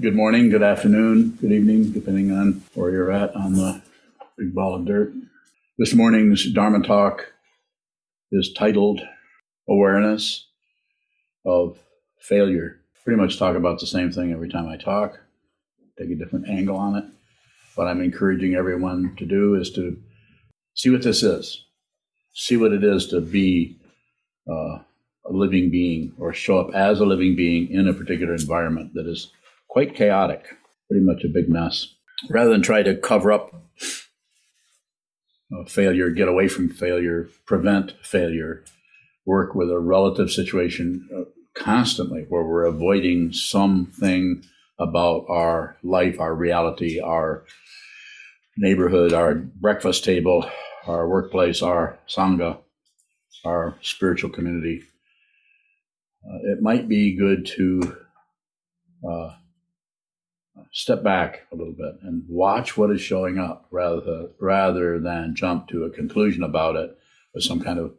Good morning, good afternoon, good evening, depending on where you're at on the big ball of dirt. This morning's Dharma talk is titled Awareness of Failure. Pretty much talk about the same thing every time I talk, take a different angle on it. What I'm encouraging everyone to do is to see what this is, see what it is to be uh, a living being or show up as a living being in a particular environment that is quite chaotic, pretty much a big mess. Rather than try to cover up failure, get away from failure, prevent failure, work with a relative situation uh, constantly where we're avoiding something about our life, our reality, our neighborhood, our breakfast table, our workplace, our Sangha, our spiritual community. Uh, it might be good to uh, step back a little bit and watch what is showing up rather rather than jump to a conclusion about it with some kind of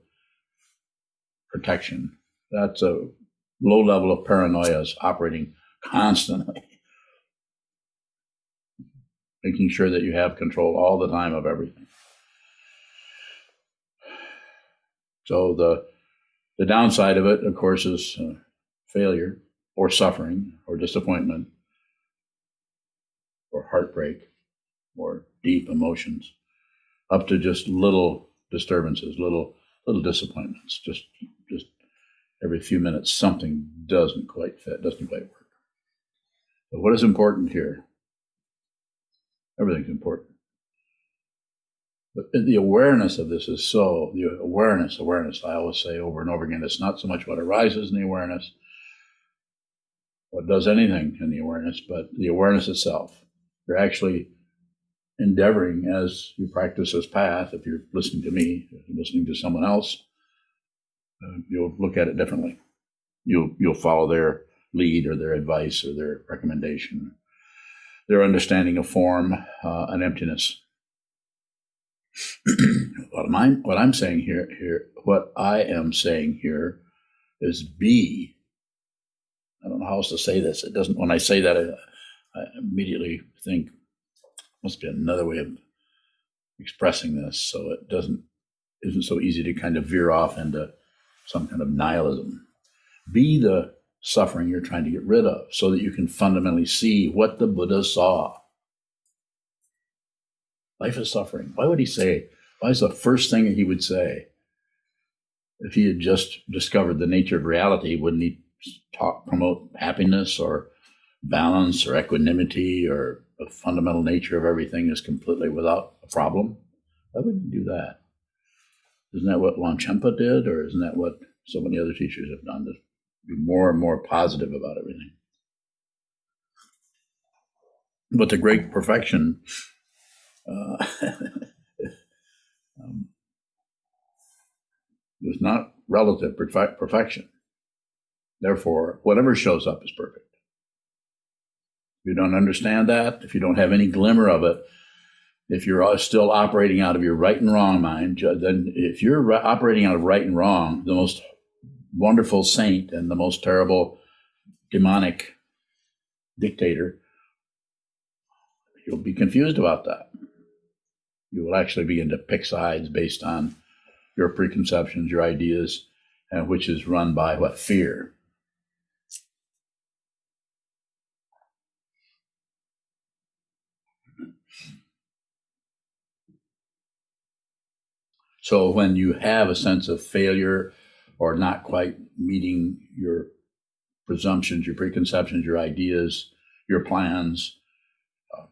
protection. That's a low level of paranoia is operating constantly, making sure that you have control all the time of everything. So the the downside of it, of course, is uh, failure or suffering or disappointment or heartbreak or deep emotions, up to just little disturbances, little little disappointments. Just just every few minutes something doesn't quite fit, doesn't quite work. But what is important here? Everything's important. But the awareness of this is so the awareness, awareness. I always say over and over again, it's not so much what arises in the awareness, what does anything in the awareness, but the awareness itself. You're actually endeavoring as you practice this path. If you're listening to me, listening to someone else, uh, you'll look at it differently. You'll you'll follow their lead or their advice or their recommendation, their understanding of form uh, and emptiness. what I'm what I'm saying here here what I am saying here is be. I don't know how else to say this. It doesn't. When I say that, I, immediately think must be another way of expressing this so it doesn't isn't so easy to kind of veer off into some kind of nihilism. Be the suffering you're trying to get rid of so that you can fundamentally see what the Buddha saw. Life is suffering. Why would he say? Why is the first thing he would say? If he had just discovered the nature of reality, wouldn't he talk, promote happiness or balance or equanimity or the fundamental nature of everything is completely without a problem. Why would you do that? Isn't that what Longchenpa did, or isn't that what so many other teachers have done to be more and more positive about everything? But the great perfection uh, um, is not relative perfection. Therefore, whatever shows up is perfect. If you don't understand that, if you don't have any glimmer of it, if you're still operating out of your right and wrong mind, then if you're operating out of right and wrong, the most wonderful saint and the most terrible demonic dictator, you'll be confused about that. You will actually begin to pick sides based on your preconceptions, your ideas, and which is run by what fear. So when you have a sense of failure or not quite meeting your presumptions, your preconceptions, your ideas, your plans, uh,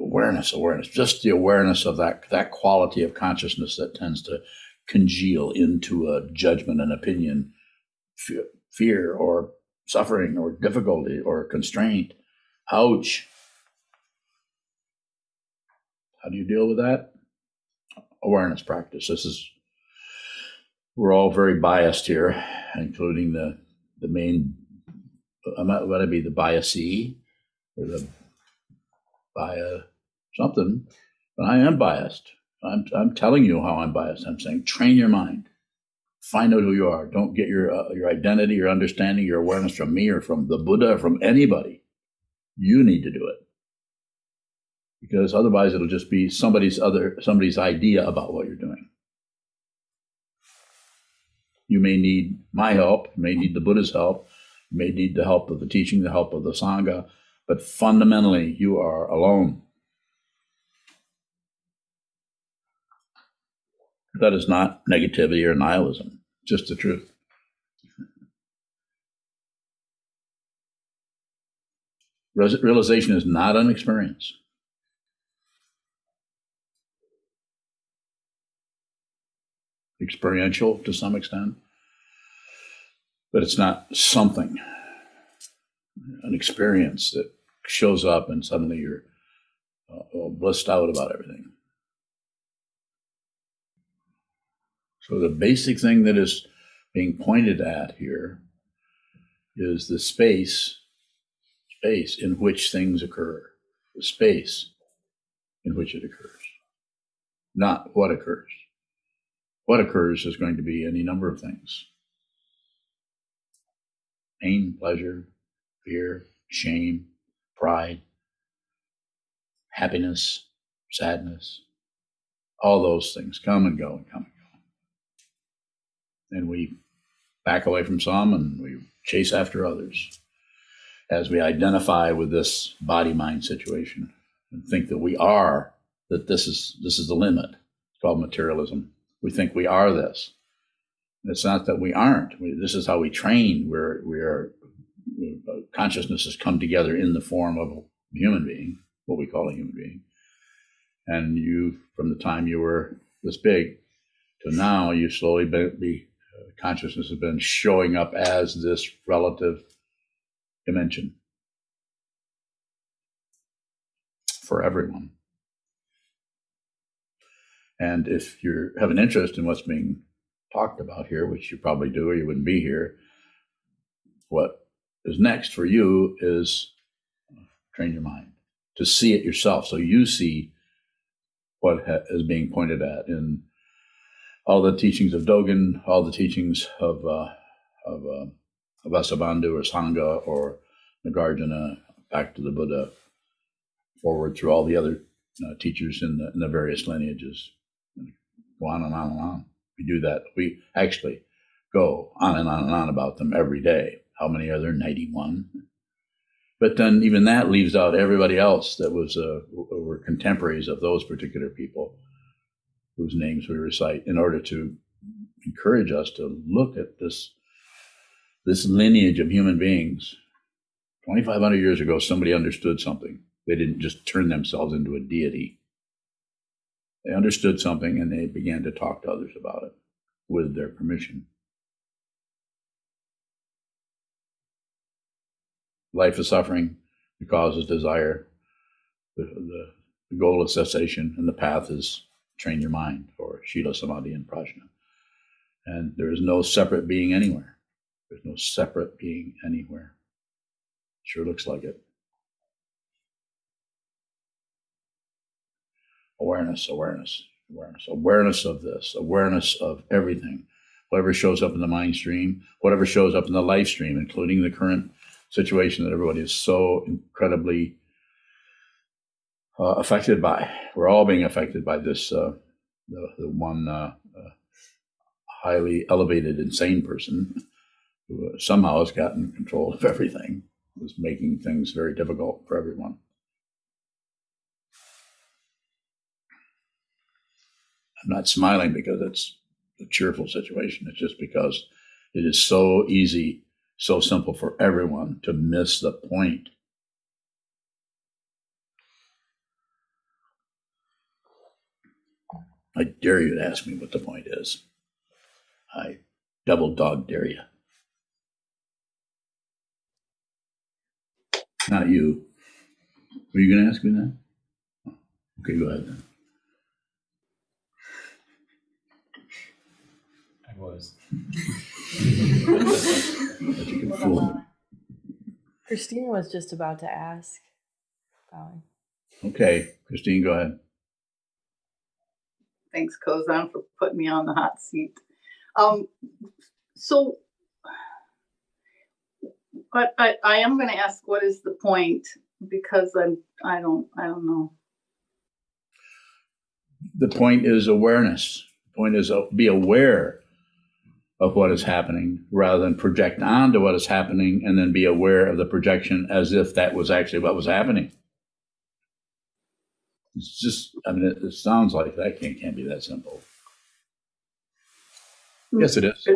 awareness, awareness, just the awareness of that that quality of consciousness that tends to congeal into a judgment and opinion, fear, fear or suffering or difficulty or constraint. Ouch. How do you deal with that? Awareness practice. This is we're all very biased here, including the the main. I'm not going to be the biasee or the bias something, but I am biased. I'm I'm telling you how I'm biased. I'm saying train your mind, find out who you are. Don't get your uh, your identity, your understanding, your awareness from me or from the Buddha or from anybody. You need to do it. Because otherwise it'll just be somebody's other somebody's idea about what you're doing. You may need my help, you may need the Buddha's help, you may need the help of the teaching, the help of the Sangha, but fundamentally you are alone. That is not negativity or nihilism, just the truth. Realization is not an experience. Experiential to some extent, but it's not something, an experience that shows up and suddenly you're uh, blissed out about everything. So the basic thing that is being pointed at here is the space space in which things occur, the space in which it occurs, not what occurs. What occurs is going to be any number of things pain, pleasure, fear, shame, pride, happiness, sadness. All those things come and go and come and go. And we back away from some and we chase after others as we identify with this body mind situation and think that we are that this is this is the limit it's called materialism we think we are this. It's not that we aren't. We, this is how we train. We're we are consciousness has come together in the form of a human being what we call a human being. And you from the time you were this big to now you slowly be, be uh, consciousness has been showing up as this relative dimension. For everyone. And if you have an interest in what's being talked about here, which you probably do, or you wouldn't be here, what is next for you is train your mind to see it yourself. So you see what ha- is being pointed at in all the teachings of Dogen, all the teachings of uh, of uh, Vasubandhu or Asanga or Nagarjuna back to the Buddha, forward through all the other uh, teachers in the, in the various lineages. Go on and on and on. We do that. We actually go on and on and on about them every day. How many are there? 91. But then even that leaves out everybody else that was uh, were contemporaries of those particular people whose names we recite in order to encourage us to look at this this lineage of human beings. 2,500 years ago, somebody understood something. They didn't just turn themselves into a deity. They understood something and they began to talk to others about it with their permission. Life is suffering, the cause is desire, the, the, the goal is cessation, and the path is train your mind or Shila Samadhi and Prajna. And there is no separate being anywhere. There's no separate being anywhere. Sure looks like it. Awareness, awareness, awareness, awareness of this, awareness of everything. Whatever shows up in the mind stream, whatever shows up in the life stream, including the current situation that everybody is so incredibly uh, affected by. We're all being affected by this. Uh, the, the one uh, uh highly elevated, insane person who somehow has gotten control of everything, is making things very difficult for everyone. I'm not smiling because it's a cheerful situation. It's just because it is so easy, so simple for everyone to miss the point. I dare you to ask me what the point is. I double dog dare you. Not you. Were you going to ask me that? Okay, go ahead then. Was. but you can fool me. Christina was just about to ask. Okay, Christine, go ahead. Thanks, Kozan, for putting me on the hot seat. Um, so but I, I am going to ask what is the point because I'm I don't I don't know. The point is awareness. The point is uh, be aware of what is happening rather than project onto what is happening and then be aware of the projection as if that was actually what was happening. It's just, I mean, it, it sounds like that can't, can't be that simple. Mm. Yes, it is.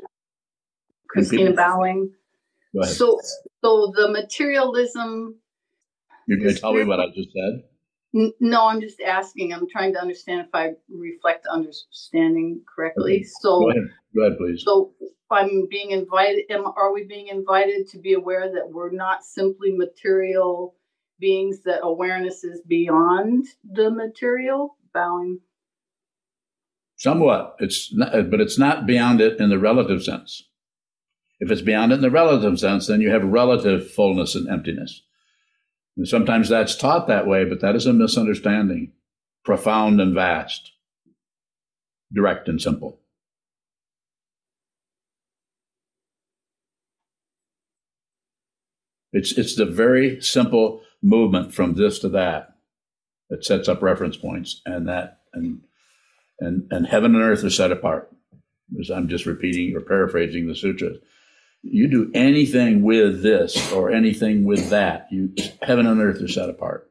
Christina Bowing. So so the materialism You're going to tell me what I just said? No, I'm just asking. I'm trying to understand if I reflect understanding correctly. So, Go ahead. Go ahead, please. so I'm being invited. Am, are we being invited to be aware that we're not simply material beings? That awareness is beyond the material. Bowing. Somewhat. It's not, but it's not beyond it in the relative sense. If it's beyond it in the relative sense, then you have relative fullness and emptiness. And sometimes that's taught that way, but that is a misunderstanding. Profound and vast, direct and simple. It's, it's the very simple movement from this to that that sets up reference points, and that and and and heaven and earth are set apart. As I'm just repeating or paraphrasing the sutras. You do anything with this or anything with that, you heaven and earth are set apart.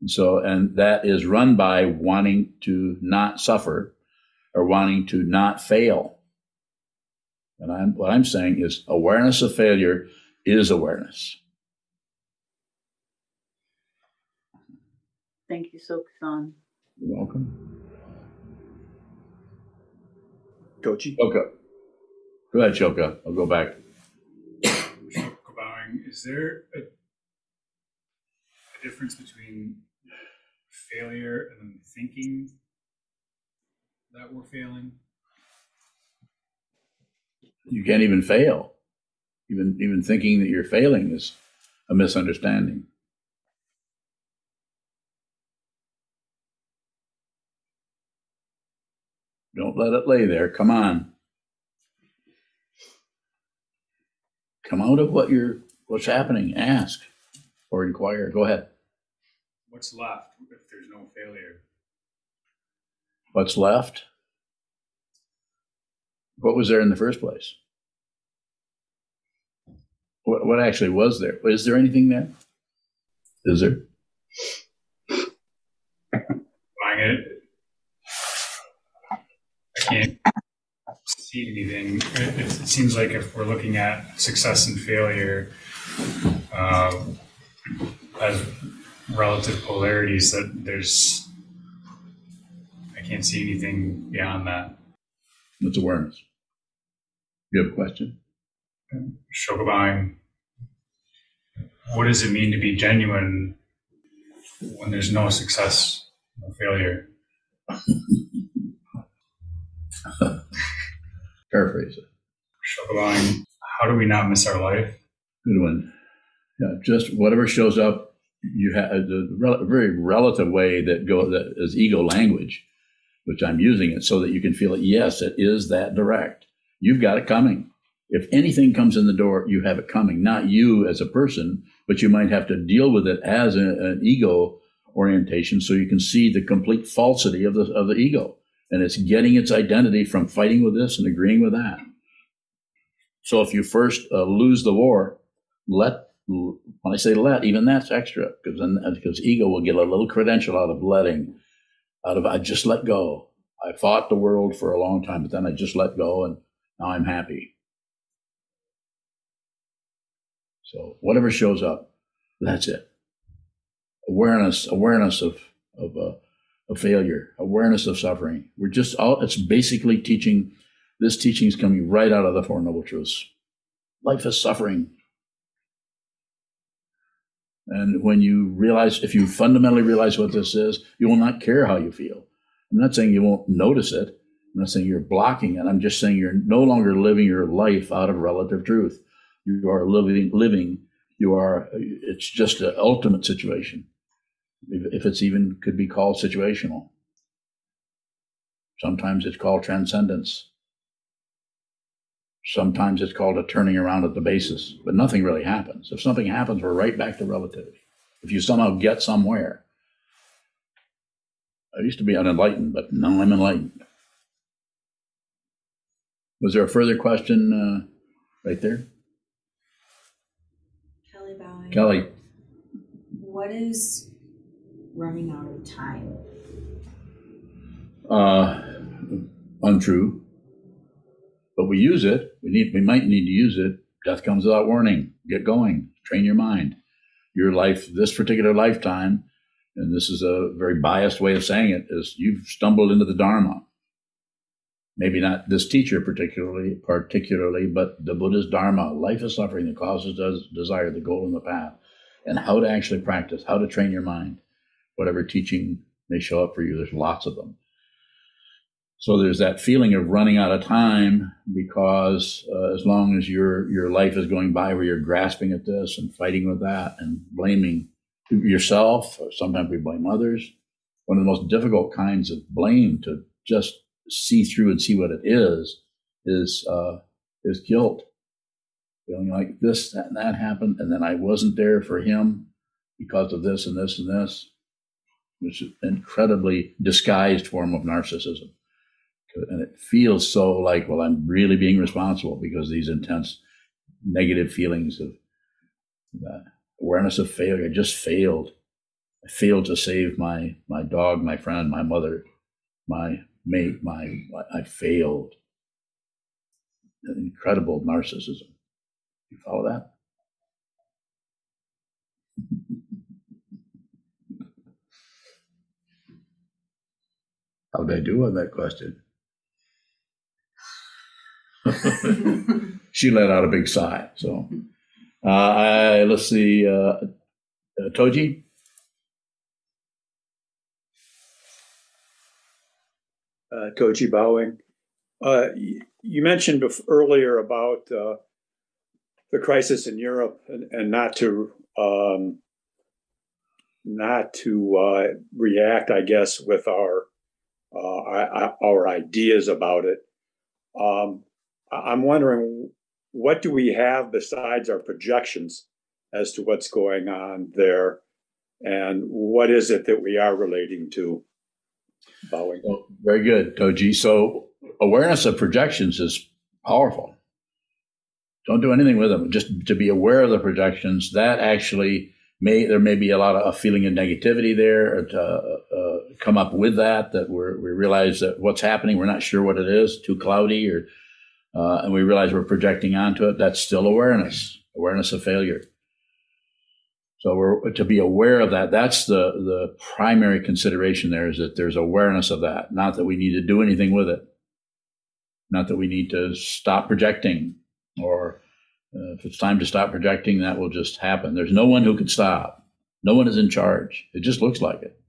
And so, and that is run by wanting to not suffer or wanting to not fail. And I'm, what I'm saying is awareness of failure is awareness. Thank you, Sokusan. You're welcome. Kochi. Shoka. Go ahead, Shoka. I'll go back. Bowing, is there a, a difference between failure and then thinking that we're failing? You can't even fail. Even even thinking that you're failing is a misunderstanding. Don't let it lay there. Come on. Come out of what you're what's happening. Ask or inquire. Go ahead. What's left if there's no failure? What's left? What was there in the first place? What, what actually was there? Is there anything there? Is there? Buying it, I can't see anything. It, it seems like if we're looking at success and failure uh, as relative polarities, that there's I can't see anything beyond that. It's awareness. You have a question? Shokabine, what does it mean to be genuine when there's no success, no failure? Paraphrase it. Shokabine, how do we not miss our life? Good one. Yeah, just whatever shows up, you have uh, a rel- very relative way that go that is ego language, which I'm using it so that you can feel it. Yes, it is that direct. You've got it coming. If anything comes in the door, you have it coming. Not you as a person, but you might have to deal with it as a, an ego orientation, so you can see the complete falsity of the of the ego, and it's getting its identity from fighting with this and agreeing with that. So if you first uh, lose the war, let when I say let, even that's extra because then because ego will get a little credential out of letting, out of I just let go. I fought the world for a long time, but then I just let go, and now I'm happy. So whatever shows up, that's it. Awareness, awareness of of uh, of failure, awareness of suffering. We're just all. It's basically teaching. This teaching is coming right out of the Four Noble Truths. Life is suffering. And when you realize, if you fundamentally realize what this is, you will not care how you feel. I'm not saying you won't notice it. I'm not saying you're blocking it. I'm just saying you're no longer living your life out of relative truth. You are living, living. You are. It's just an ultimate situation, if, it's even could be called situational. Sometimes it's called transcendence. sometimes it's called a turning around at the basis, but nothing really happens. If something happens, we're right back to relativity. If you somehow get somewhere, I used to be unenlightened, but now I'm enlightened. Was there a further question uh, right there? Kelly Bowing. Kelly, What is running out of time? uh, untrue. But we use it. We need. We might need to use it. Death comes without warning. Get going. Train your mind. Your life, this particular lifetime, and this is a very biased way of saying it, is you've stumbled into the Dharma. Maybe not this teacher particularly, particularly, but the Buddha's Dharma. Life is suffering. The causes does desire, the goal and the path, and how to actually practice, how to train your mind. Whatever teaching may show up for you, there's lots of them. So there's that feeling of running out of time because uh, as long as your your life is going by where you're grasping at this and fighting with that and blaming yourself, or sometimes we blame others. One of the most difficult kinds of blame to just see through and see what it is is uh, is guilt. Feeling like this, that, and that happened, and then I wasn't there for him because of this and this and this. It's an incredibly disguised form of narcissism. And it feels so like well i'm really being responsible because these intense negative feelings of that awareness of failure i just failed. I failed to save my my dog my friend my mother my mate my i failed. Incredible narcissism. You follow that how did i do on that question she let out a big sigh. So, uh, I, let's see, uh, uh, Toji. Uh, Toji Bowing. Uh, you mentioned bef- earlier about uh, the crisis in Europe and, and not to um, not to uh, react, I guess, with our uh, our ideas about it. Um, I'm wondering what do we have besides our projections as to what's going on there, and what is it that we are relating to? Bowing. Well, very good, Toji. So awareness of projections is powerful. Don't do anything with them. Just to be aware of the projections. That actually may there may be a lot of a feeling of negativity there. To uh, come up with that, that we we realize that what's happening, we're not sure what it is, too cloudy or uh, and we realize we're projecting onto it, that's still awareness, awareness of failure. So we're to be aware of that. That's the the primary consideration. There is that there's awareness of that. Not that we need to do anything with it. Not that we need to stop projecting, or uh, if it's time to stop projecting, that will just happen. There's no one who can stop. No one is in charge. It just looks like it,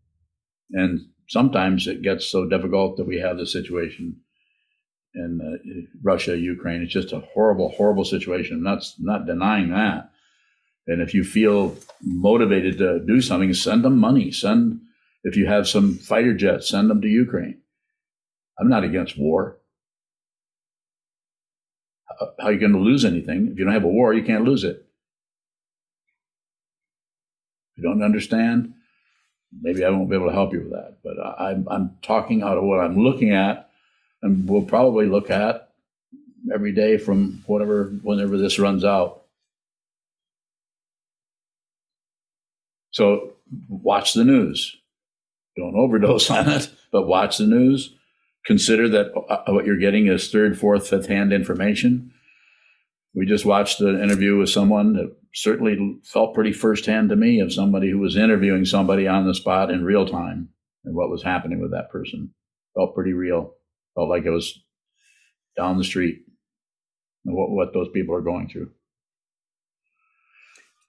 and sometimes it gets so difficult that we have the situation in uh, Russia, Ukraine. It's just a horrible, horrible situation. I'm not not denying that. And if you feel motivated to do something, send them money. Send if you have some fighter jets, send them to Ukraine. I'm not against war. How are you going to lose anything? If you don't have a war, you can't lose it. If you don't understand, maybe I won't be able to help you with that. But I, I'm, I'm talking out of what I'm looking at and we'll probably look at every day from whatever whenever this runs out. So watch the news. Don't overdose on it, but watch the news. Consider that uh, what you're getting is third, fourth, fifth hand information. We just watched an interview with someone that certainly felt pretty firsthand to me of somebody who was interviewing somebody on the spot in real time and what was happening with that person. Felt pretty real. Felt like it was down the street and what, what those people are going through.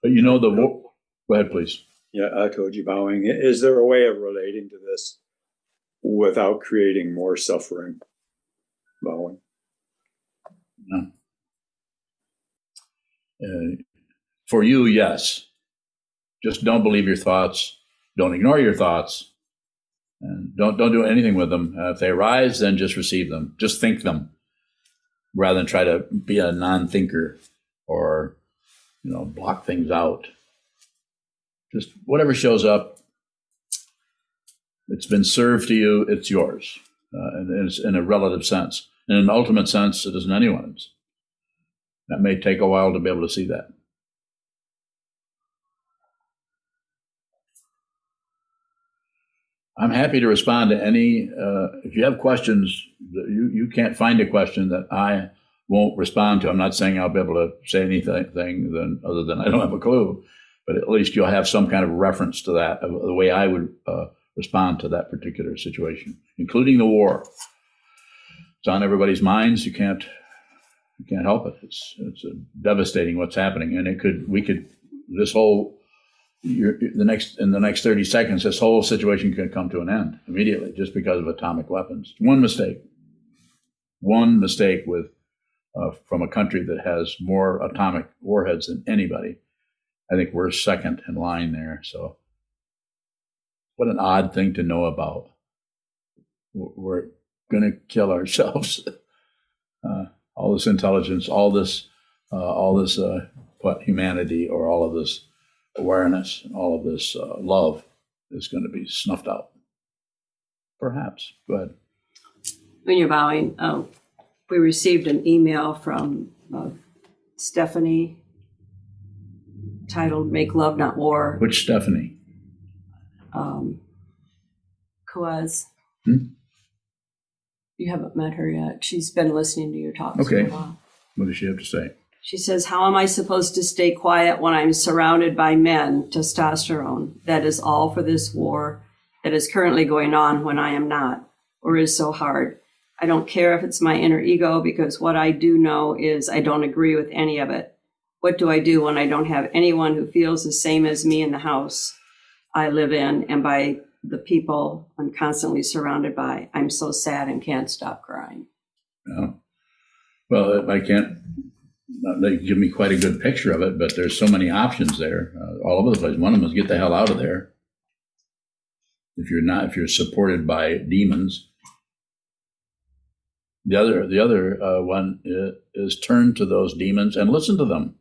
But you know, the go ahead, please. Yeah, I told you, Bowing. Is there a way of relating to this without creating more suffering? Bowing. No. Uh, for you, yes. Just don't believe your thoughts. Don't ignore your thoughts. And don't don't do anything with them. Uh, if they arise, then just receive them. Just think them. rather than try to be a non-thinker or you know block things out. Just whatever shows up, it's been served to you, it's yours, uh, and it's in a relative sense. In an ultimate sense, it isn't anyone's. That may take a while to be able to see that. I'm happy to respond to any. Uh, if you have questions, you you can't find a question that I won't respond to. I'm not saying I'll be able to say anything than, other than I don't have a clue, but at least you'll have some kind of reference to that of the way I would uh, respond to that particular situation, including the war. It's on everybody's minds. You can't you can't help it. It's it's devastating what's happening, and it could we could this whole the next in the next 30 seconds this whole situation could come to an end immediately just because of atomic weapons. One mistake. One mistake with uh, from a country that has more atomic warheads than anybody. I think we're second in line there so. What an odd thing to know about. We're going to kill ourselves. Uh, all this intelligence all this uh, all this uh, what humanity or all of this awareness and all of this uh, love is going to be snuffed out. Perhaps. Go ahead. When you're bowing, uh, we received an email from uh, Stephanie titled Make Love Not War. Which Stephanie? Um, Coaz. Hmm? You haven't met her yet. She's been listening to your talks okay. for a while. What does she have to say? She says, How am I supposed to stay quiet when I'm surrounded by men, testosterone? That is all for this war that is currently going on when I am not, or is so hard. I don't care if it's my inner ego because what I do know is I don't agree with any of it. What do I do when I don't have anyone who feels the same as me in the house I live in and by the people I'm constantly surrounded by? I'm so sad and can't stop crying. Yeah. Well, I can't they give me quite a good picture of it, but there's so many options there, uh, all over the place. One of them is get the hell out of there. If you're not, if you're supported by demons. The other, the other uh, one is, is turn to those demons and listen to them.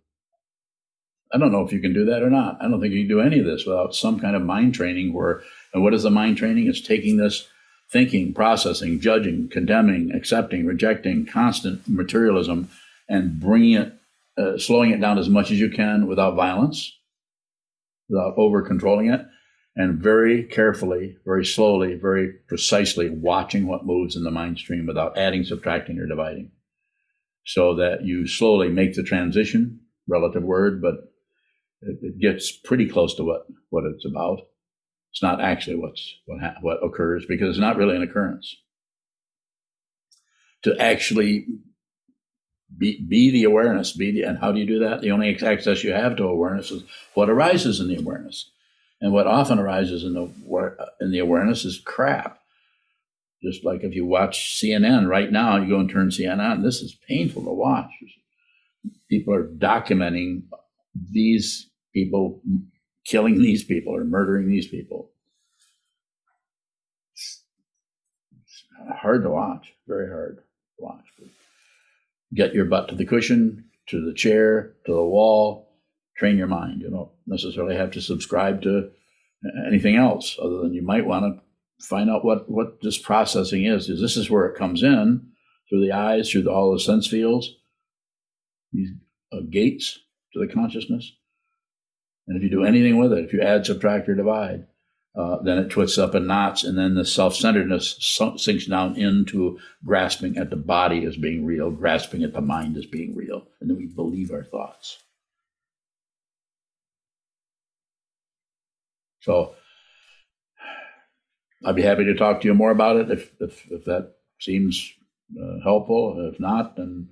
I don't know if you can do that or not. I don't think you can do any of this without some kind of mind training. Where, and what is the mind training? It's taking this thinking, processing, judging, condemning, accepting, rejecting, constant materialism and bringing it, uh, slowing it down as much as you can without violence, without over controlling it, and very carefully, very slowly, very precisely watching what moves in the mind stream without adding, subtracting, or dividing. So that you slowly make the transition, relative word, but it, it gets pretty close to what, what it's about. It's not actually what's what ha- what occurs because it's not really an occurrence. To actually be, be the awareness, be the, and how do you do that? The only access you have to awareness is what arises in the awareness. And what often arises in the, in the awareness is crap. Just like if you watch CNN right now, you go and turn CNN, on. this is painful to watch. People are documenting these people killing these people or murdering these people. It's hard to watch, very hard to watch get your butt to the cushion, to the chair, to the wall, train your mind. You don't necessarily have to subscribe to anything else other than you might want to find out what, what this processing is. Is this is where it comes in through the eyes, through the, all the sense fields, these uh, gates to the consciousness. And if you do anything with it, if you add, subtract, or divide, uh, then it twists up in knots, and then the self centeredness sinks down into grasping at the body as being real, grasping at the mind as being real, and then we believe our thoughts. So I'd be happy to talk to you more about it if if, if that seems uh, helpful. If not, then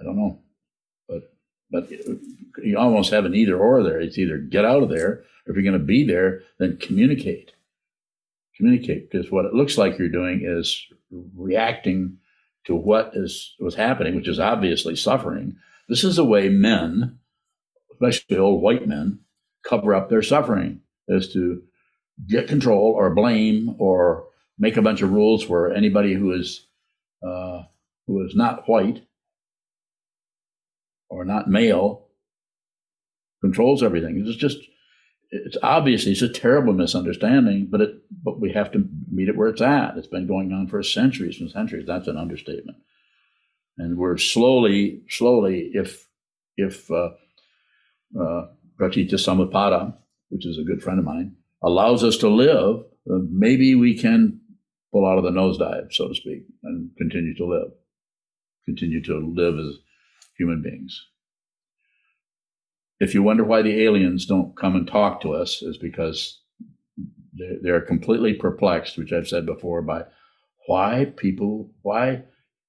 I don't know. But you almost have an either or there. It's either get out of there or if you're going to be there, then communicate. Communicate because what it looks like you're doing is reacting to what is was happening, which is obviously suffering. This is the way men, especially old white men, cover up their suffering is to get control or blame or make a bunch of rules where anybody who is uh, who is not white or not male controls everything. It's just it's obviously it's a terrible misunderstanding, but it but we have to meet it where it's at. It's been going on for centuries and centuries. That's an understatement. And we're slowly, slowly, if if uh, uh, Samutpada, which is a good friend of mine, allows us to live, uh, maybe we can pull out of the nosedive, so to speak, and continue to live, continue to live as human beings. If you wonder why the aliens don't come and talk to us, is because they're completely perplexed, which I've said before, by why people, why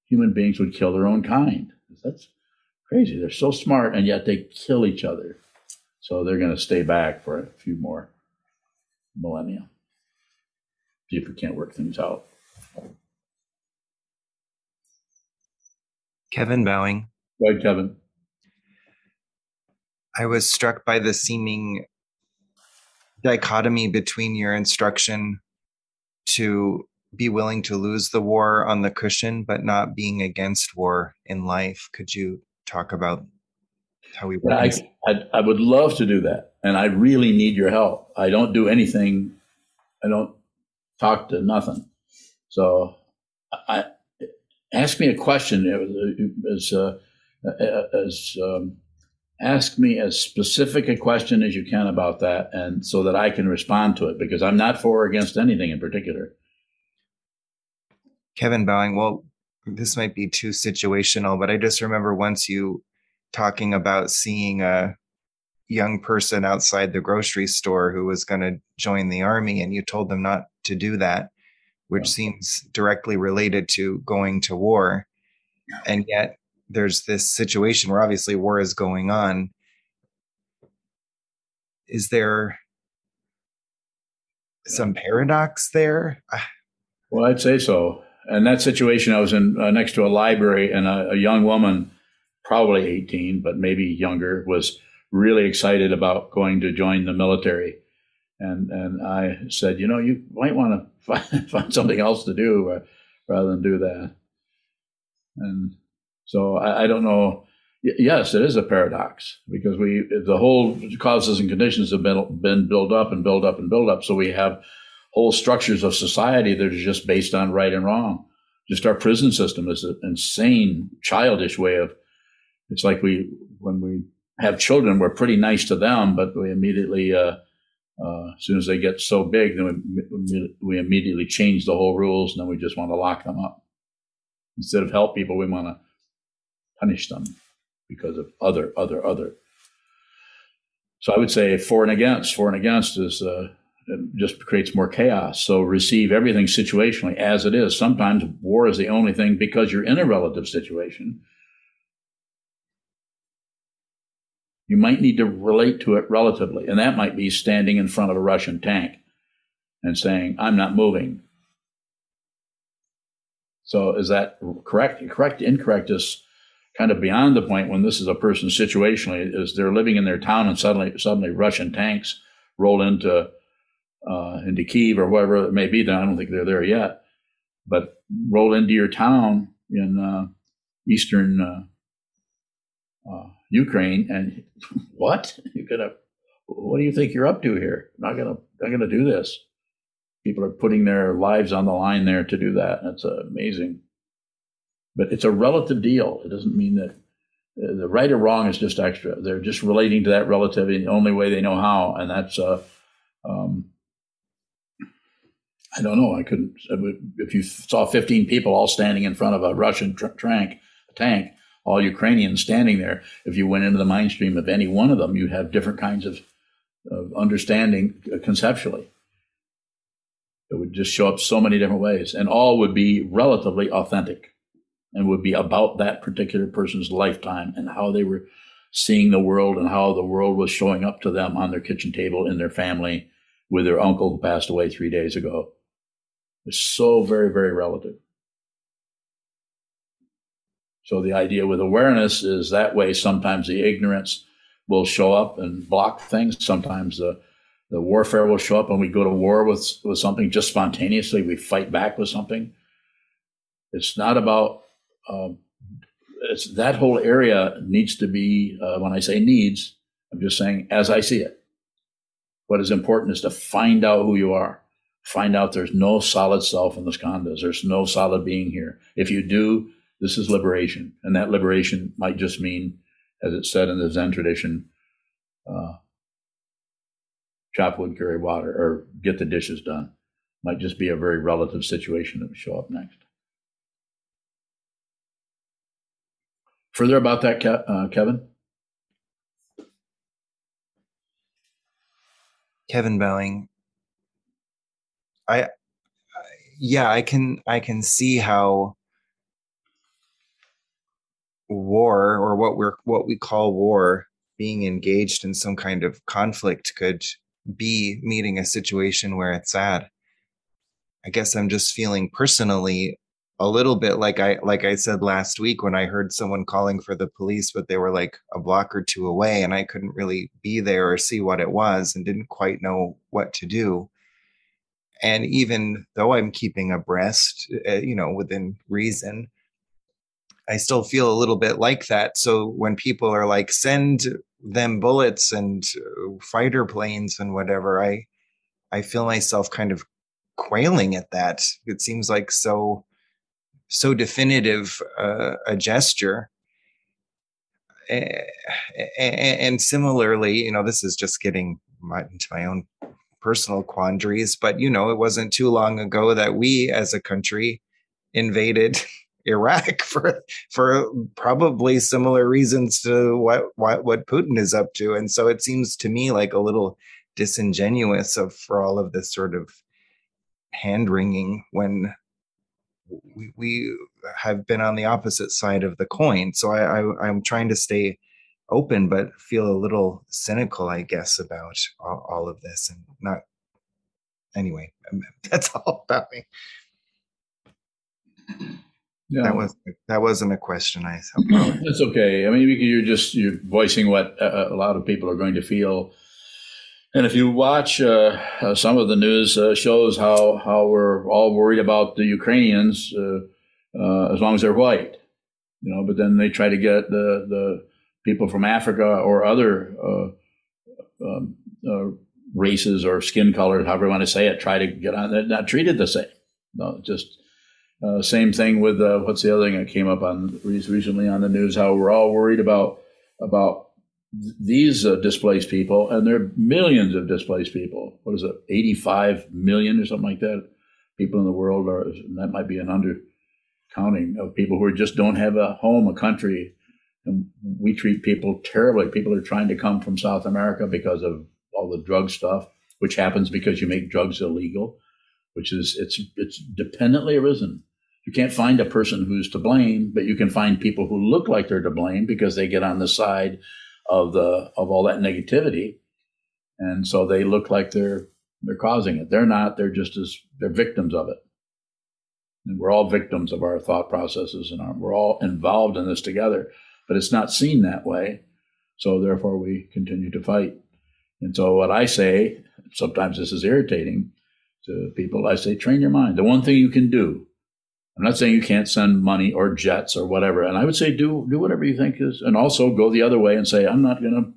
human beings would kill their own kind. That's crazy. They're so smart, and yet they kill each other. So they're going to stay back for a few more millennia. See if we can't work things out. Kevin Bowing. Ahead, Kevin. I was struck by the seeming dichotomy between your instruction to be willing to lose the war on the cushion, but not being against war in life. Could you talk about how we work? I, I, I would love to do that. And I really need your help. I don't do anything. I don't talk to nothing. So I ask me a question as, uh, as um, ask me as specific a question as you can about that and so that I can respond to it because I'm not for or against anything in particular. Kevin Bowing, well, this might be too situational, but I just remember once you talking about seeing a young person outside the grocery store who was going to join the army, and you told them not to do that, which yeah. seems directly related to going to war. And yet, there's this situation where obviously war is going on. Is there some paradox there? Well, I'd say so in that situation, I was in uh, next to a library, and a, a, young woman, probably 18, but maybe younger, was really excited about going to join the military. And and I said, you know, you might want to find, find something else to do uh, rather than do that. And so I, I don't know. yes, it is a paradox because we the whole causes and conditions have been been built up and built up and built up. So we have whole structures of society that are just based on right and wrong. Just our prison system is an insane, childish way of. It's like we when we have children, we're pretty nice to them, but we immediately, uh, uh, as soon as they get so big, then we, we immediately change the whole rules, and then we just want to lock them up. Instead of help people, we want to punish them because of other, other, other. So I would say for and against. For and against is uh, just creates more chaos. So receive everything situationally as it is. Sometimes war is the only thing because you're in a relative situation. You might need to relate to it relatively, and that might be standing in front of a Russian tank and saying, I'm not moving. So is that correct? Correct, incorrect is kind of beyond the point when this is a person situationally, is they're living in their town and suddenly suddenly Russian tanks roll into uh, into Kiev or wherever it may be. Then I don't think they're there yet, but roll into your town in uh, eastern uh, uh Ukraine, and what you're gonna? What do you think you're up to here? Not gonna, not gonna do this. People are putting their lives on the line there to do that. That's amazing. But it's a relative deal. It doesn't mean that uh, the right or wrong is just extra. They're just relating to that relativity the only way they know how, and that's uh, um, I don't know. I couldn't. If you saw 15 people all standing in front of a Russian tr- tank, tank, all Ukrainians standing there, if you went into the mind stream of any one of them, you'd have different kinds of, of understanding uh, conceptually. It would just show up so many different ways, and all would be relatively authentic, and would be about that particular person's lifetime and how they were seeing the world and how the world was showing up to them on their kitchen table in their family with their uncle who passed away three days ago It's so very, very relative. So the idea with awareness is that way sometimes the ignorance will show up and block things. Sometimes the, the warfare will show up and we go to war with, with something just spontaneously. We fight back with something. It's not about um, that whole area needs to be. Uh, when I say needs, I'm just saying as I see it. What is important is to find out who you are. Find out there's no solid self in the skandhas. There's no solid being here. If you do, this is liberation, and that liberation might just mean, as it's said in the Zen tradition, uh, chop wood, carry water, or get the dishes done. Might just be a very relative situation that will show up next. Further about that, uh, Kevin? Kevin Bowing. I, I yeah, I can I can see how war or what we're what we call war being engaged in some kind of conflict could be meeting a situation where it's at. I guess I'm just feeling personally a little bit like I like I said last week when I heard someone calling for the police, but they were like a block or two away, and I couldn't really be there or see what it was, and didn't quite know what to do. And even though I'm keeping abreast, uh, you know, within reason, I still feel a little bit like that. So when people are like, send them bullets and uh, fighter planes and whatever, I I feel myself kind of quailing at that. It seems like so so definitive uh, a gesture. And similarly, you know, this is just getting into my own personal quandaries, but you know, it wasn't too long ago that we as a country invaded Iraq for for probably similar reasons to what, what what Putin is up to, and so it seems to me like a little disingenuous of for all of this sort of hand wringing when we, we have been on the opposite side of the coin. So I, I I'm trying to stay open, but feel a little cynical, I guess, about all, all of this, and not. Anyway, um, that's all about me. Yeah. That was that wasn't a question. I that's okay. I mean, you're just you're voicing what a lot of people are going to feel. And if you watch uh, uh, some of the news uh, shows how how we're all worried about the Ukrainians uh, uh, as long as they're white, you know, but then they try to get the the people from Africa or other uh, um, races or skin colors, however you want to say it, try to get on. They're not treated the same. No, just same thing with what's the other thing that came up on recently on the news? How we're all worried about about these uh, displaced people, and there are millions of displaced people. What is it, 85 million or something like that? People in the world are that might be an undercounting of people who just don't have a home, a country, and we treat people terribly. People are trying to come from South America because of all the drug stuff, which happens because you make drugs illegal, which is it's it's dependently arisen you can't find a person who's to blame, but you can find people who look like they're to blame because they get on the side of the of all that negativity, and so they look like they're they're causing it. They're not. They're just as they're victims of it. And we're all victims of our thought processes, and our, we're all involved in this together. But it's not seen that way, so therefore we continue to fight. And so what I say, sometimes this is irritating to people. I say, train your mind. The one thing you can do I'm not saying you can't send money or jets or whatever. And I would say do do whatever you think is, and also go the other way and say I'm not going to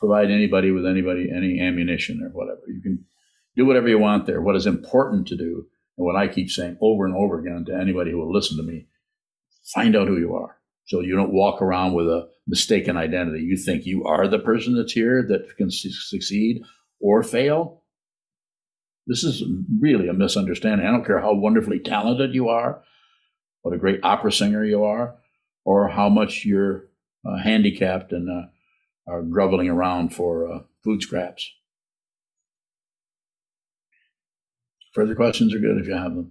provide anybody with anybody any ammunition or whatever. You can do whatever you want there. What is important to do, and what I keep saying over and over again to anybody who will listen to me, find out who you are. So you don't walk around with a mistaken identity. You think you are the person that's here that can succeed or fail. This is really a misunderstanding. I don't care how wonderfully talented you are what a great opera singer you are, or how much you're uh, handicapped and uh, are groveling around for uh, food scraps. Further questions are good if you have them.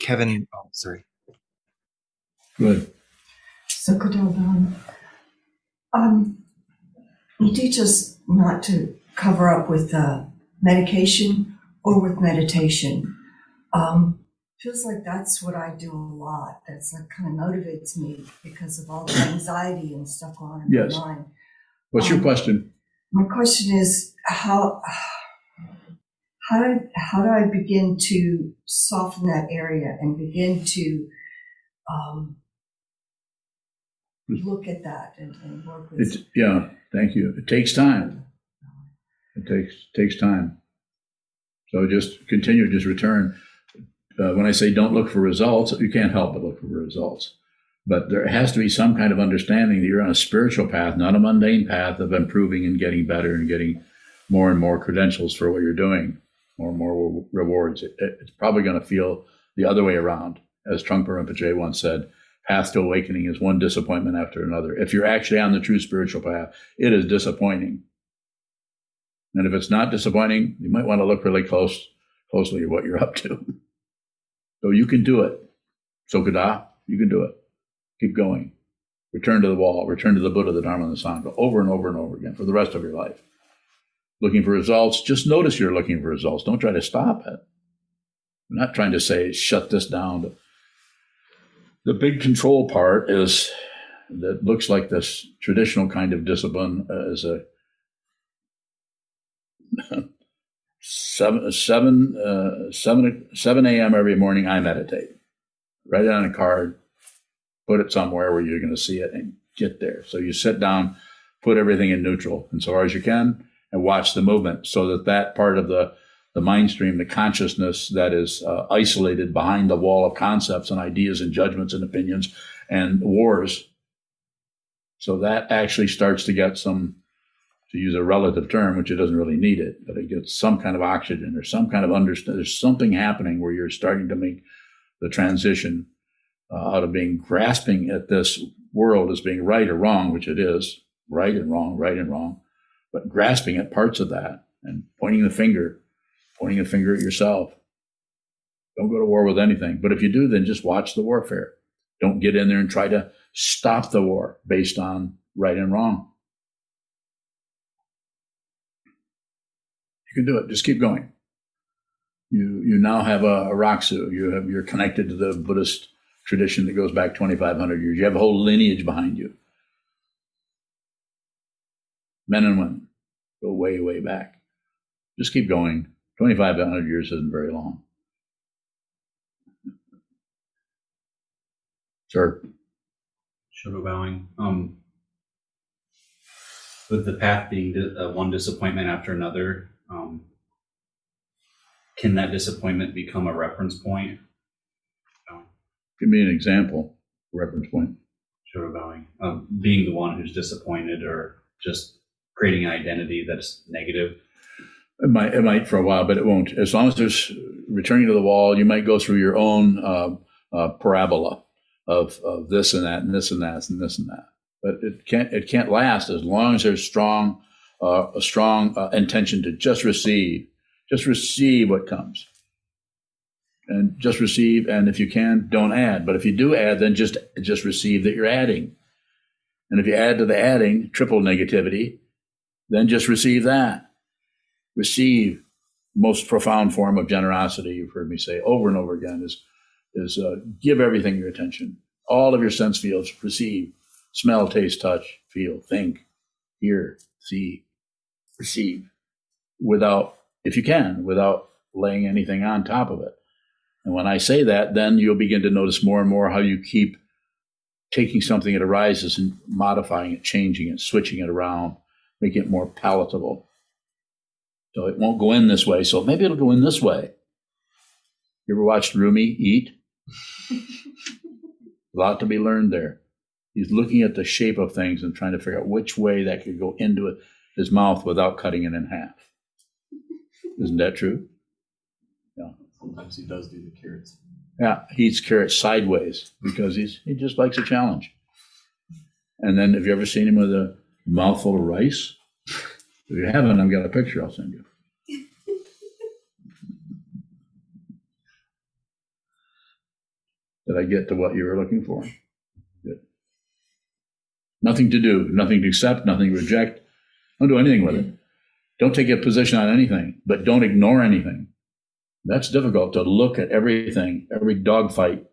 Kevin, oh, sorry. Good. So, Godel, um, you teach us not to cover up with uh, medication or with meditation. Um, feels like that's what I do a lot. That's like kind of motivates me because of all the anxiety and stuff going on in yes. my mind. What's um, your question? My question is how how do how do I begin to soften that area and begin to um, look at that and, and work with. It's, yeah, thank you. It takes time. It takes, takes time. So just continue, just return. Uh, when I say don't look for results, you can't help but look for results. But there has to be some kind of understanding that you're on a spiritual path, not a mundane path of improving and getting better and getting more and more credentials for what you're doing, more and more rewards. It, it, it's probably going to feel the other way around. As Trungpa Rinpoche once said, path to awakening is one disappointment after another. If you're actually on the true spiritual path, it is disappointing. And if it's not disappointing, you might want to look really close, closely at what you're up to. So you can do it. So Kada, you can do it. Keep going. Return to the wall, return to the Buddha, the Dharma, and the Sangha over and over and over again for the rest of your life. Looking for results, just notice you're looking for results. Don't try to stop it. I'm not trying to say shut this down. The big control part is that looks like this traditional kind of discipline uh, is a seven seven uh, seven seven a.m. every morning. I meditate. Write it on a card, put it somewhere where you're going to see it, and get there. So you sit down, put everything in neutral, and so far as you can, and watch the movement, so that that part of the the mind stream, the consciousness that is uh, isolated behind the wall of concepts and ideas and judgments and opinions and wars. So that actually starts to get some to use a relative term, which it doesn't really need it, but it gets some kind of oxygen or some kind of understand. There's something happening where you're starting to make the transition uh, out of being grasping at this world as being right or wrong, which it is, right and wrong, right and wrong, but grasping at parts of that and pointing the finger, pointing a finger at yourself. Don't go to war with anything. But if you do, then just watch the warfare. Don't get in there and try to stop the war based on right and wrong. You can do it. Just keep going. You you now have a, a rakusu. You have you're connected to the Buddhist tradition that goes back 2,500 years. You have a whole lineage behind you. Men and women go way way back. Just keep going. 2,500 years isn't very long. Sir. Shodo bowing. Um, with the path being uh, one disappointment after another, um, can that disappointment become a reference point? Give me an example, reference point. Sure, bowing. Um, being the one who's disappointed or just creating an identity that's negative. It might, it might for a while, but it won't. As long as there's returning to the wall, you might go through your own uh, uh, parabola of, of this and that and this and that and this and that. But it can't it can't last as long as there's strong uh, a strong uh, intention to just receive, just receive what comes. And just receive, and if you can, don't add. But if you do add, then just just receive that you're adding. And if you add to the adding, triple negativity, then just receive that. Receive most profound form of generosity you've heard me say over and over again is is uh, give everything your attention all of your sense fields receive smell taste touch feel think hear see receive without, if you can, without laying anything on top of it. And when I say that, then you'll begin to notice more and more how you keep taking something that arises and modifying it, changing it, switching it around, making it more palatable. So it won't go in this way. So maybe it'll go in this way. You ever watched Rumi eat? A lot to be learned there. He's looking at the shape of things and trying to figure out which way that could go into it his mouth without cutting it in half. Isn't that true? Yeah. Sometimes he does do the carrots. Yeah, he eats carrots sideways because he's he just likes a challenge. And then, have you ever seen him with a mouthful of rice? If you haven't, I've got a picture I'll send you. Did I get to what you were looking for? Good. Nothing to do, nothing to accept, nothing to reject, don't do anything with it. Don't take a position on anything, but don't ignore anything. That's difficult to look at everything, every dogfight,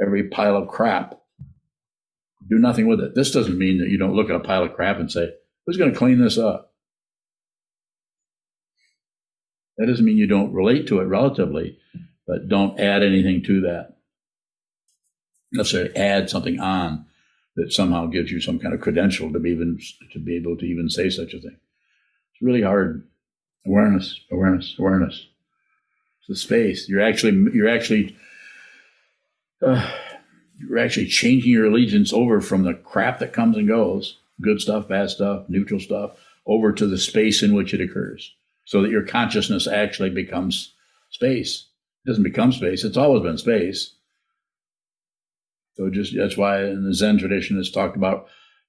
every pile of crap. Do nothing with it. This doesn't mean that you don't look at a pile of crap and say, who's going to clean this up? That doesn't mean you don't relate to it relatively, but don't add anything to that. Necessarily add something on that somehow gives you some kind of credential to be even to be able to even say such a thing. It's really hard. Awareness, awareness, awareness. It's the space. You're actually you're actually uh, you're actually changing your allegiance over from the crap that comes and goes, good stuff, bad stuff, neutral stuff, over to the space in which it occurs, so that your consciousness actually becomes space. It doesn't become space. It's always been space. So just that's why in the Zen tradition it's talked about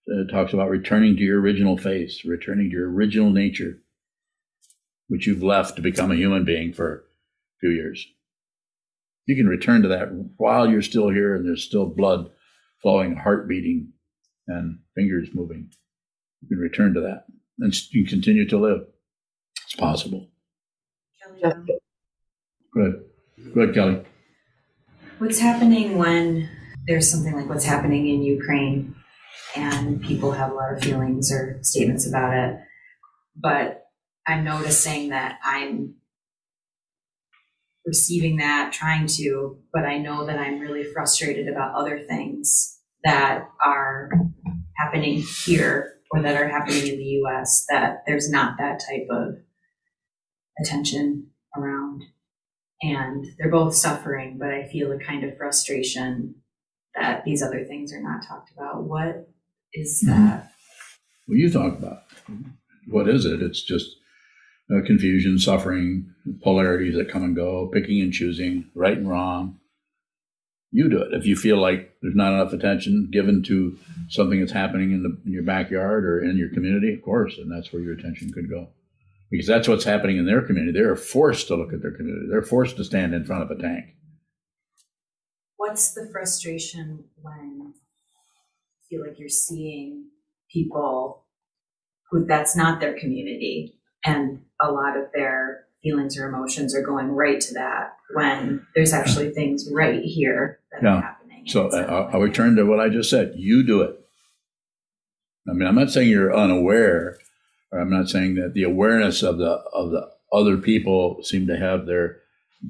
it talks about returning to your original face, returning to your original nature, which you've left to become a human being for a few years. You can return to that while you're still here and there's still blood flowing, heart beating, and fingers moving. You can return to that and you continue to live. It's possible. Kelly, um, Good. Good, Kelly. What's happening when there's something like what's happening in Ukraine and people have a lot of feelings or statements about it, but I'm noticing that I'm receiving that, trying to, but I know that I'm really frustrated about other things that are happening here or that are happening in the US that there's not that type of attention around. And they're both suffering, but I feel a kind of frustration that these other things are not talked about. What is that? Well, you talk about what is it? It's just uh, confusion, suffering, polarities that come and go, picking and choosing, right and wrong. You do it. If you feel like there's not enough attention given to something that's happening in, the, in your backyard or in your community, of course, and that's where your attention could go. Because that's what's happening in their community. They're forced to look at their community. They're forced to stand in front of a tank. What's the frustration when you feel like you're seeing people who that's not their community and a lot of their feelings or emotions are going right to that when there's actually things right here that Yeah. are happening. So It's uh, I'll, I'll return to what I just said. You do it. I mean, I'm not saying you're unaware, or I'm not saying that the awareness of the of the other people seem to have their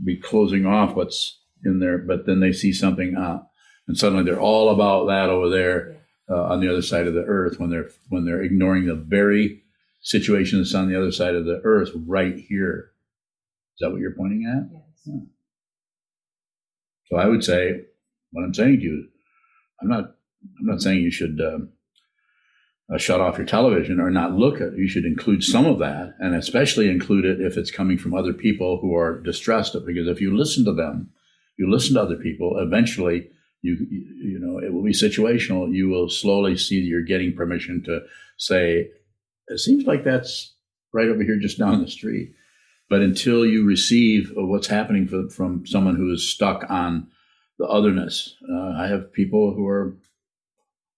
be closing off what's in there, but then they see something uh, and suddenly they're all about that over there uh, on the other side of the earth when they're when they're ignoring the very situation that's on the other side of the earth right here. Is that what you're pointing at? Yes. So I would say, what I'm saying to you, I'm not, I'm not saying you should um, uh, shut off your television or not look at. it. You should include some of that, and especially include it if it's coming from other people who are distressed. Because if you listen to them, you listen to other people. Eventually, you you, know it will be situational. You will slowly see that you're getting permission to say, "It seems like that's right over here, just down the street." But until you receive what's happening from, from someone who is stuck on the otherness, uh, I have people who are,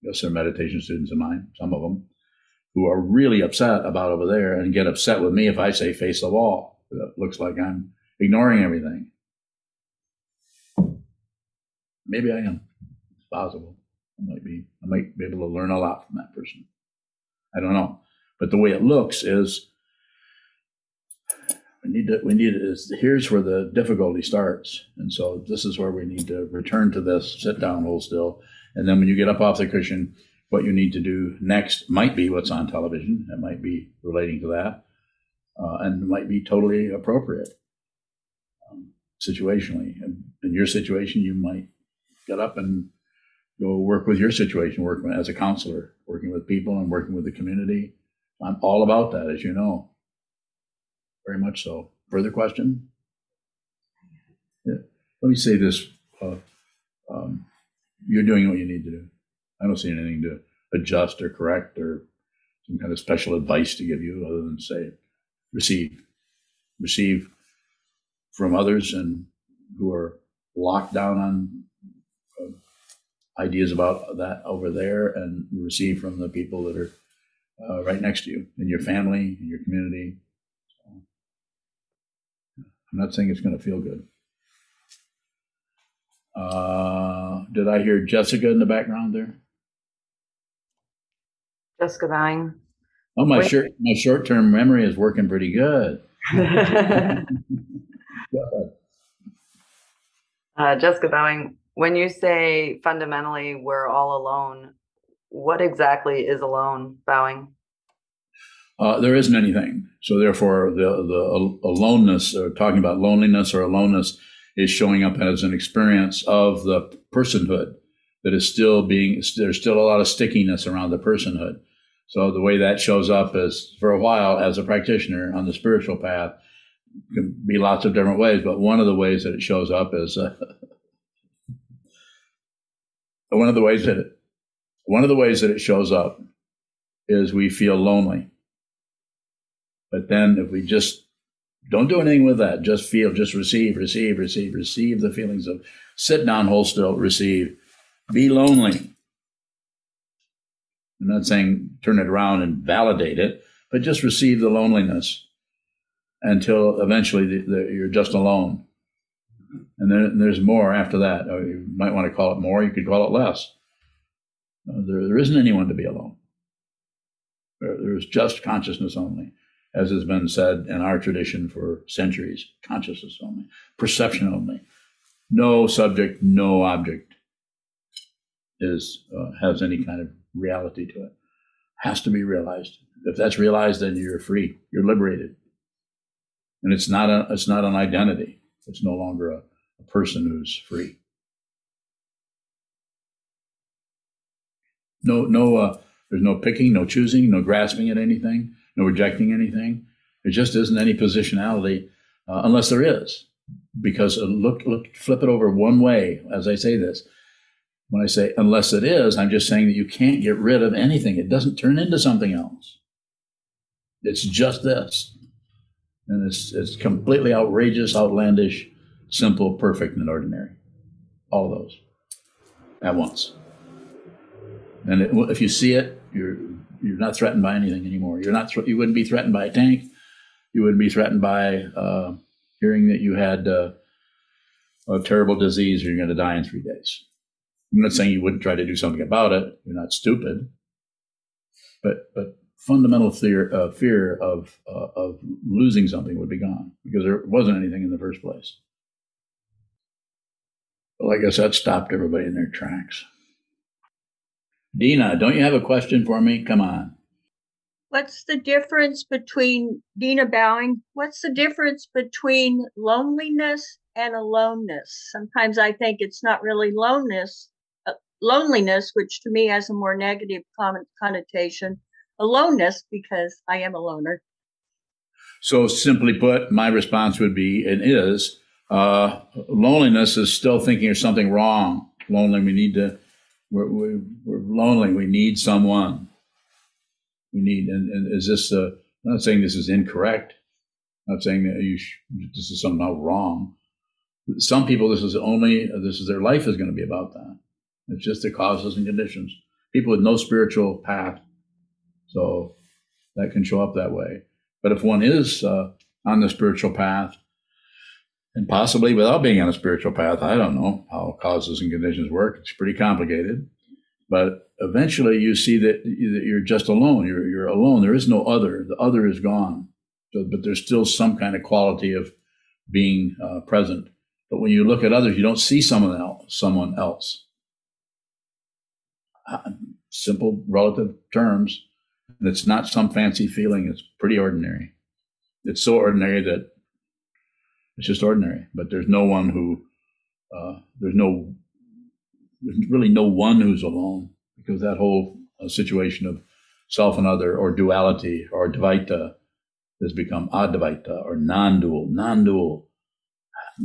yes, they're meditation students of mine, some of them, who are really upset about over there and get upset with me if I say face the wall. It looks like I'm ignoring everything. Maybe I am. It's possible. I might be. I might be able to learn a lot from that person. I don't know, but the way it looks is we need to we need is here's where the difficulty starts and so this is where we need to return to this sit down hold still and then when you get up off the cushion what you need to do next might be what's on television it might be relating to that uh, and might be totally appropriate um, situationally in, in your situation you might get up and go work with your situation work as a counselor working with people and working with the community i'm all about that as you know very much so. Further question? Yeah. Let me say this. Uh, um, you're doing what you need to do. I don't see anything to adjust or correct or some kind of special advice to give you other than say, receive. Receive from others and who are locked down on ideas about that over there and receive from the people that are uh, right next to you in your family, in your community, I'm not saying it's going to feel good. Uh, did I hear Jessica in the background there? Jessica Bowing. Oh, my Wait. short my short term memory is working pretty good. uh, Go. Jessica Bowing, when you say fundamentally we're all alone, what exactly is alone bowing? Uh, there isn't anything. So therefore, the the aloneness, or talking about loneliness or aloneness, is showing up as an experience of the personhood that is still being. There's still a lot of stickiness around the personhood. So the way that shows up is, for a while, as a practitioner on the spiritual path, can be lots of different ways. But one of the ways that it shows up is one of the ways that it, one of the ways that it shows up is we feel lonely but then if we just don't do anything with that, just feel, just receive, receive, receive, receive the feelings of sit down, hold still, receive, be lonely. I'm not saying turn it around and validate it, but just receive the loneliness until eventually the, the, you're just alone. And then there's more after that. Or you might want to call it more, you could call it less. Uh, there, there isn't anyone to be alone. There, there's just consciousness only as has been said in our tradition for centuries consciousness only, perception only. No subject, no object is uh, has any kind of reality to it. Has to be realized. If that's realized, then you're free. You're liberated, and it's not a it's not an identity. It's no longer a, a person who's free. No, no. Uh, there's no picking, no choosing, no grasping at anything no rejecting anything. There just isn't any positionality uh, unless there is. Because uh, look, look, flip it over one way as I say this. When I say unless it is, I'm just saying that you can't get rid of anything. It doesn't turn into something else. It's just this. And it's, it's completely outrageous, outlandish, simple, perfect, and ordinary. All of those at once. And it, if you see it, you're you're not threatened by anything anymore. You're not. You wouldn't be threatened by a tank. You wouldn't be threatened by uh, hearing that you had uh, a terrible disease or you're going to die in three days. I'm not saying you wouldn't try to do something about it. You're not stupid, but but fundamental fear uh, fear of uh, of losing something would be gone because there wasn't anything in the first place. Well, I guess that stopped everybody in their tracks. Dina, don't you have a question for me? Come on. What's the difference between Dina Bowing? What's the difference between loneliness and aloneness? Sometimes I think it's not really loneliness, uh, loneliness, which to me has a more negative connotation. Aloneness, because I am a loner. So simply put, my response would be and is uh, loneliness is still thinking there's something wrong. Lonely, we need to we're, we're, we're lonely. We need someone. We need, and, and is this, uh, I'm not saying this is incorrect. I'm not saying that you sh- this is somehow wrong. Some people, this is only, this is their life is going to be about that. It's just the causes and conditions. People with no spiritual path. So that can show up that way. But if one is uh, on the spiritual path, and possibly without being on a spiritual path. I don't know how causes and conditions work. It's pretty complicated. But eventually you see that, that you're just alone. You're, you're alone. There is no other. The other is gone. So, but there's still some kind of quality of being uh, present. But when you look at others, you don't see someone else. Someone else. Uh, simple relative terms. And it's not some fancy feeling. It's pretty ordinary. It's so ordinary that it's just ordinary. But there's no one who, uh, there's no, there's really no one who's alone because that whole uh, situation of self and other or duality or dvaita has become advaita or non-dual, non-dual.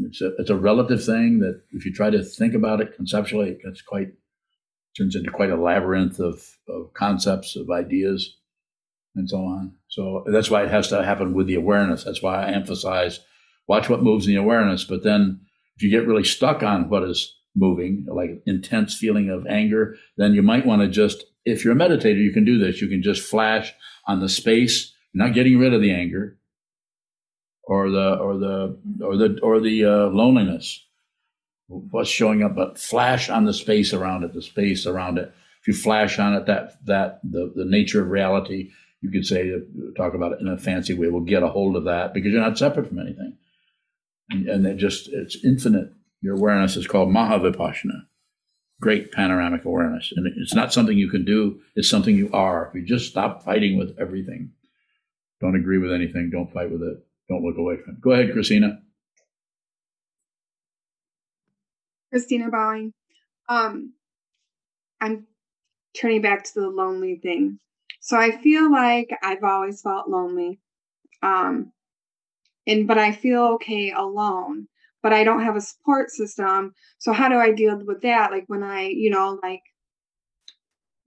It's a, it's a relative thing that if you try to think about it conceptually, it gets quite, turns into quite a labyrinth of, of concepts, of ideas, and so on. So that's why it has to happen with the awareness. That's why I emphasize watch what moves in the awareness. But then if you get really stuck on what is moving, like intense feeling of anger, then you might want to just, if you're a meditator, you can do this. You can just flash on the space, not getting rid of the anger or the, or the, or the, or the uh, loneliness. What's showing up, but flash on the space around it, the space around it. If you flash on it, that, that, the, the nature of reality, you could say, talk about it in a fancy way, We'll get a hold of that because you're not separate from anything and, and it just it's infinite. Your awareness is called Mahavipassana. great panoramic awareness. And it's not something you can do, it's something you are. If you just stop fighting with everything, don't agree with anything, don't fight with it, don't look away from it. Go ahead, Christina. Christina Bowing. Um, I'm turning back to the lonely thing. So I feel like I've always felt lonely. Um, and but I feel okay alone, but I don't have a support system. So how do I deal with that? Like when I, you know, like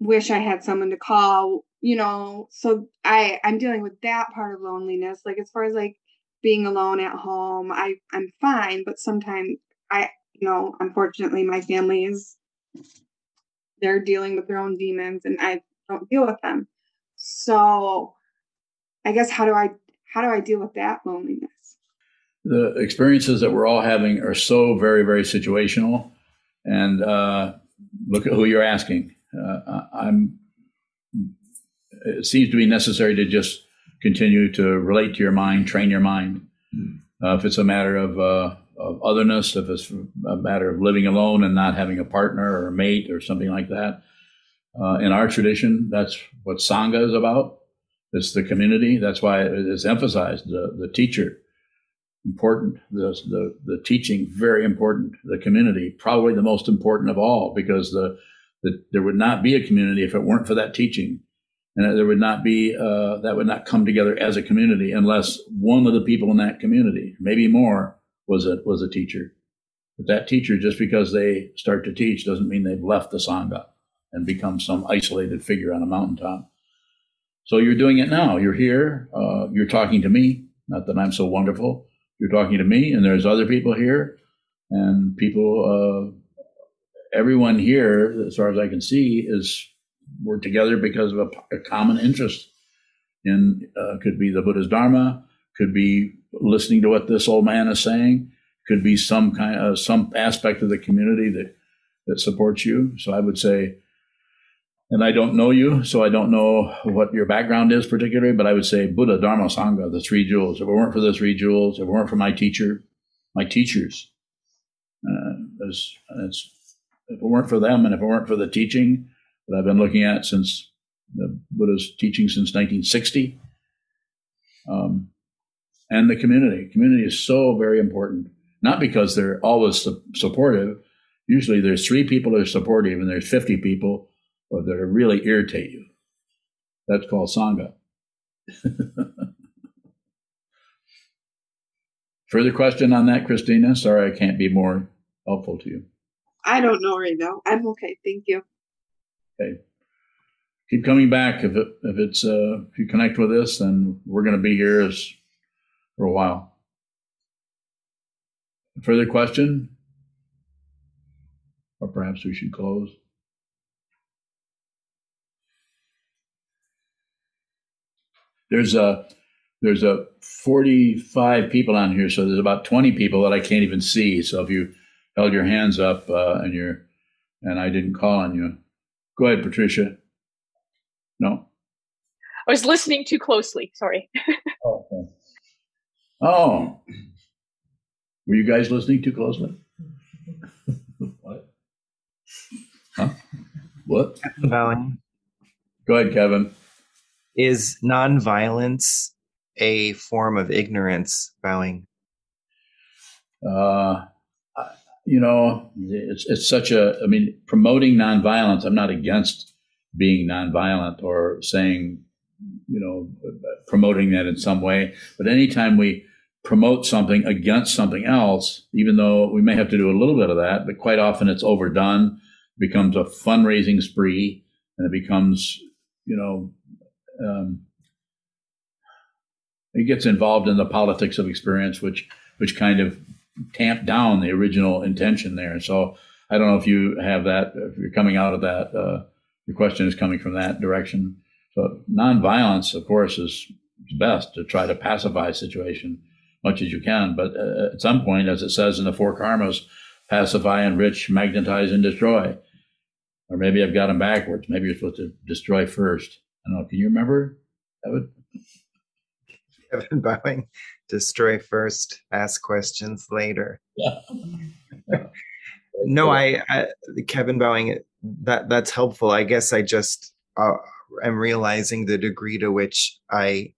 wish I had someone to call, you know, so I I'm dealing with that part of loneliness. Like as far as like being alone at home, I I'm fine, but sometimes I, you know, unfortunately my family is they're dealing with their own demons and I don't deal with them. So I guess how do I how do I deal with that loneliness? The experiences that we're all having are so very, very situational. And uh, look at who you're asking. Uh, I'm. It seems to be necessary to just continue to relate to your mind, train your mind. Uh, if it's a matter of, uh, of otherness, if it's a matter of living alone and not having a partner or a mate or something like that. Uh, in our tradition, that's what Sangha is about. It's the community. That's why it is emphasized. The, the teacher, important. The, the, the teaching, very important. The community, probably the most important of all, because the, the there would not be a community if it weren't for that teaching. And there would not be, uh, that would not come together as a community unless one of the people in that community, maybe more, was a, was a teacher. But that teacher, just because they start to teach, doesn't mean they've left the Sangha and become some isolated figure on a mountaintop. So you're doing it now. You're here. Uh, you're talking to me. Not that I'm so wonderful. You're talking to me, and there's other people here, and people. Uh, everyone here, as far as I can see, is we're together because of a, a common interest. In uh, could be the Buddha's Dharma, could be listening to what this old man is saying, could be some kind of some aspect of the community that that supports you. So I would say and I don't know you, so I don't know what your background is particularly, but I would say Buddha, Dharma, Sangha, the three jewels. If it weren't for the three jewels, if it weren't for my teacher, my teachers, uh, if it weren't for them and if it weren't for the teaching that I've been looking at since the Buddha's teaching since 1960, um, and the community. Community is so very important, not because they're always su- supportive. Usually there's three people that are supportive and there's 50 people or that really irritate you. That's called Sangha. Further question on that, Christina? Sorry, I can't be more helpful to you. I don't know right now. I'm okay. Thank you. Okay. Keep coming back if it, if it's uh, if you connect with us, then we're going to be here as for a while. Further question, or perhaps we should close. There's a there's a 45 people on here, so there's about 20 people that I can't even see. So if you held your hands up uh, and you're and I didn't call on you, go ahead, Patricia. No. I was listening too closely. Sorry. oh, okay. oh, were you guys listening too closely? what? Huh? What? Bowing. Go ahead, Kevin. Is nonviolence a form of ignorance, Bowing? Uh, you know, it's it's such a. I mean, promoting nonviolence. I'm not against being nonviolent or saying, you know, promoting that in some way. But anytime we promote something against something else, even though we may have to do a little bit of that, but quite often it's overdone, becomes a fundraising spree, and it becomes, you know, um, it gets involved in the politics of experience, which which kind of tamp down the original intention there. So I don't know if you have that, if you're coming out of that. Uh, your question is coming from that direction. So nonviolence, of course, is best to try to pacify a situation much as you can. But uh, at some point, as it says in the four karmas, pacify, enrich, magnetize, and destroy. Or maybe I've got them backwards. Maybe you're supposed to destroy first. I don't know. Can you remember? That would. Kevin Bowing, destroy first, ask questions later. Yeah. No, I, I Kevin Bowing, that that's helpful. I guess I just uh, am realizing the degree to which I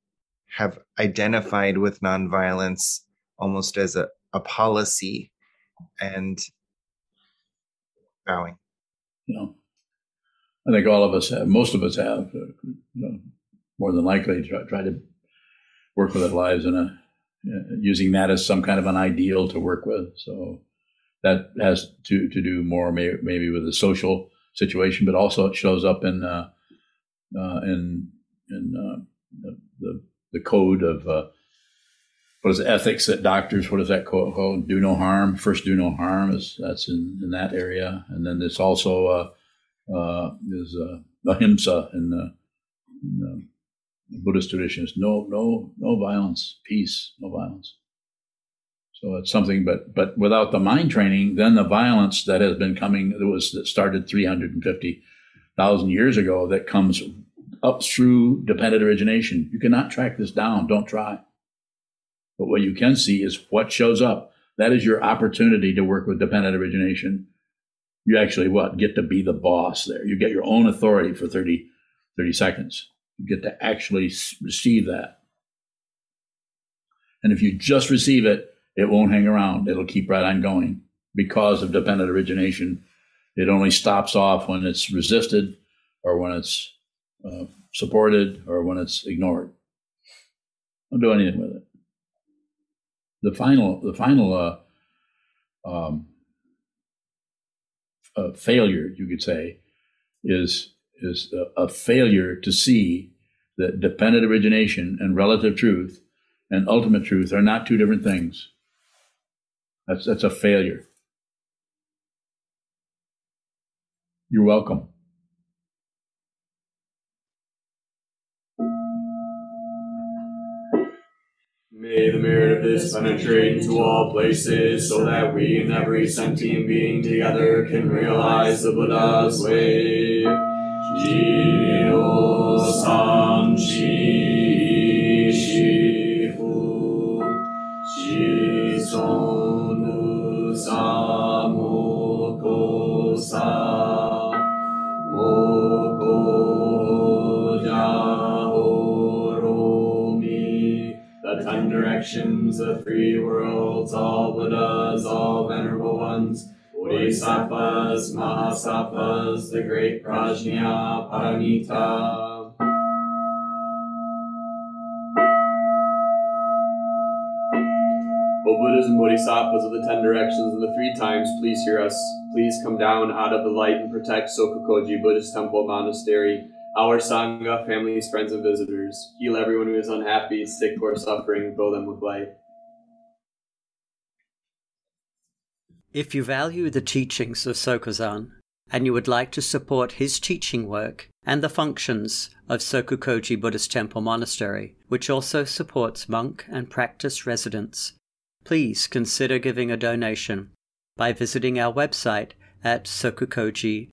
have identified with nonviolence almost as a, a policy and bowing. Know, I think all of us have, most of us have, uh, you know, more than likely try, try to work with our lives in a, uh, using that as some kind of an ideal to work with. So that has to, to do more may, maybe with the social situation, but also it shows up in, uh, uh, in, in uh, the, the, the, code of, what is it, ethics that doctors, what is that called? Do no harm. First, do no harm is that's in, in that area. And then there's also, uh, uh, there's uh, ahimsa in the, in the Buddhist traditions. No, no, no violence, peace, no violence. So it's something, but but without the mind training, then the violence that has been coming that was that started 350,000 years ago that comes up through dependent origination. You cannot track this down. Don't try. But what you can see is what shows up. That is your opportunity to work with dependent origination. You actually what get to be the boss there. You get your own authority for 30, 30 seconds. You get to actually receive that. And if you just receive it, it won't hang around. It'll keep right on going because of dependent origination. It only stops off when it's resisted or when it's uh, supported or when it's ignored. Don't do anything with it. The final, the final uh, um, uh, failure, you could say, is is a, a failure to see that dependent origination and relative truth and ultimate truth are not two different things. That's, that's a failure. You're welcome. May the merit of this penetrate into all places, so that we and every sentient being together can realize the Buddha's way. Jio directions, the three worlds, all Buddhas, all venerable ones Bodhisattvas, Mahasattvas, the great Prajna Paramita. O Buddhas and Bodhisattvas of the ten directions and the three times, please hear us. Please come down out of the light and protect Sokukoji Buddhist Temple Monastery, our Sangha, families, friends, and visitors. Heal everyone who is unhappy, sick, or suffering, fill them with light. If you value the teachings of Sokuzan and you would like to support his teaching work and the functions of Sokukoji Buddhist Temple Monastery, which also supports monk and practice residents, please consider giving a donation by visiting our website at sokukoji.org.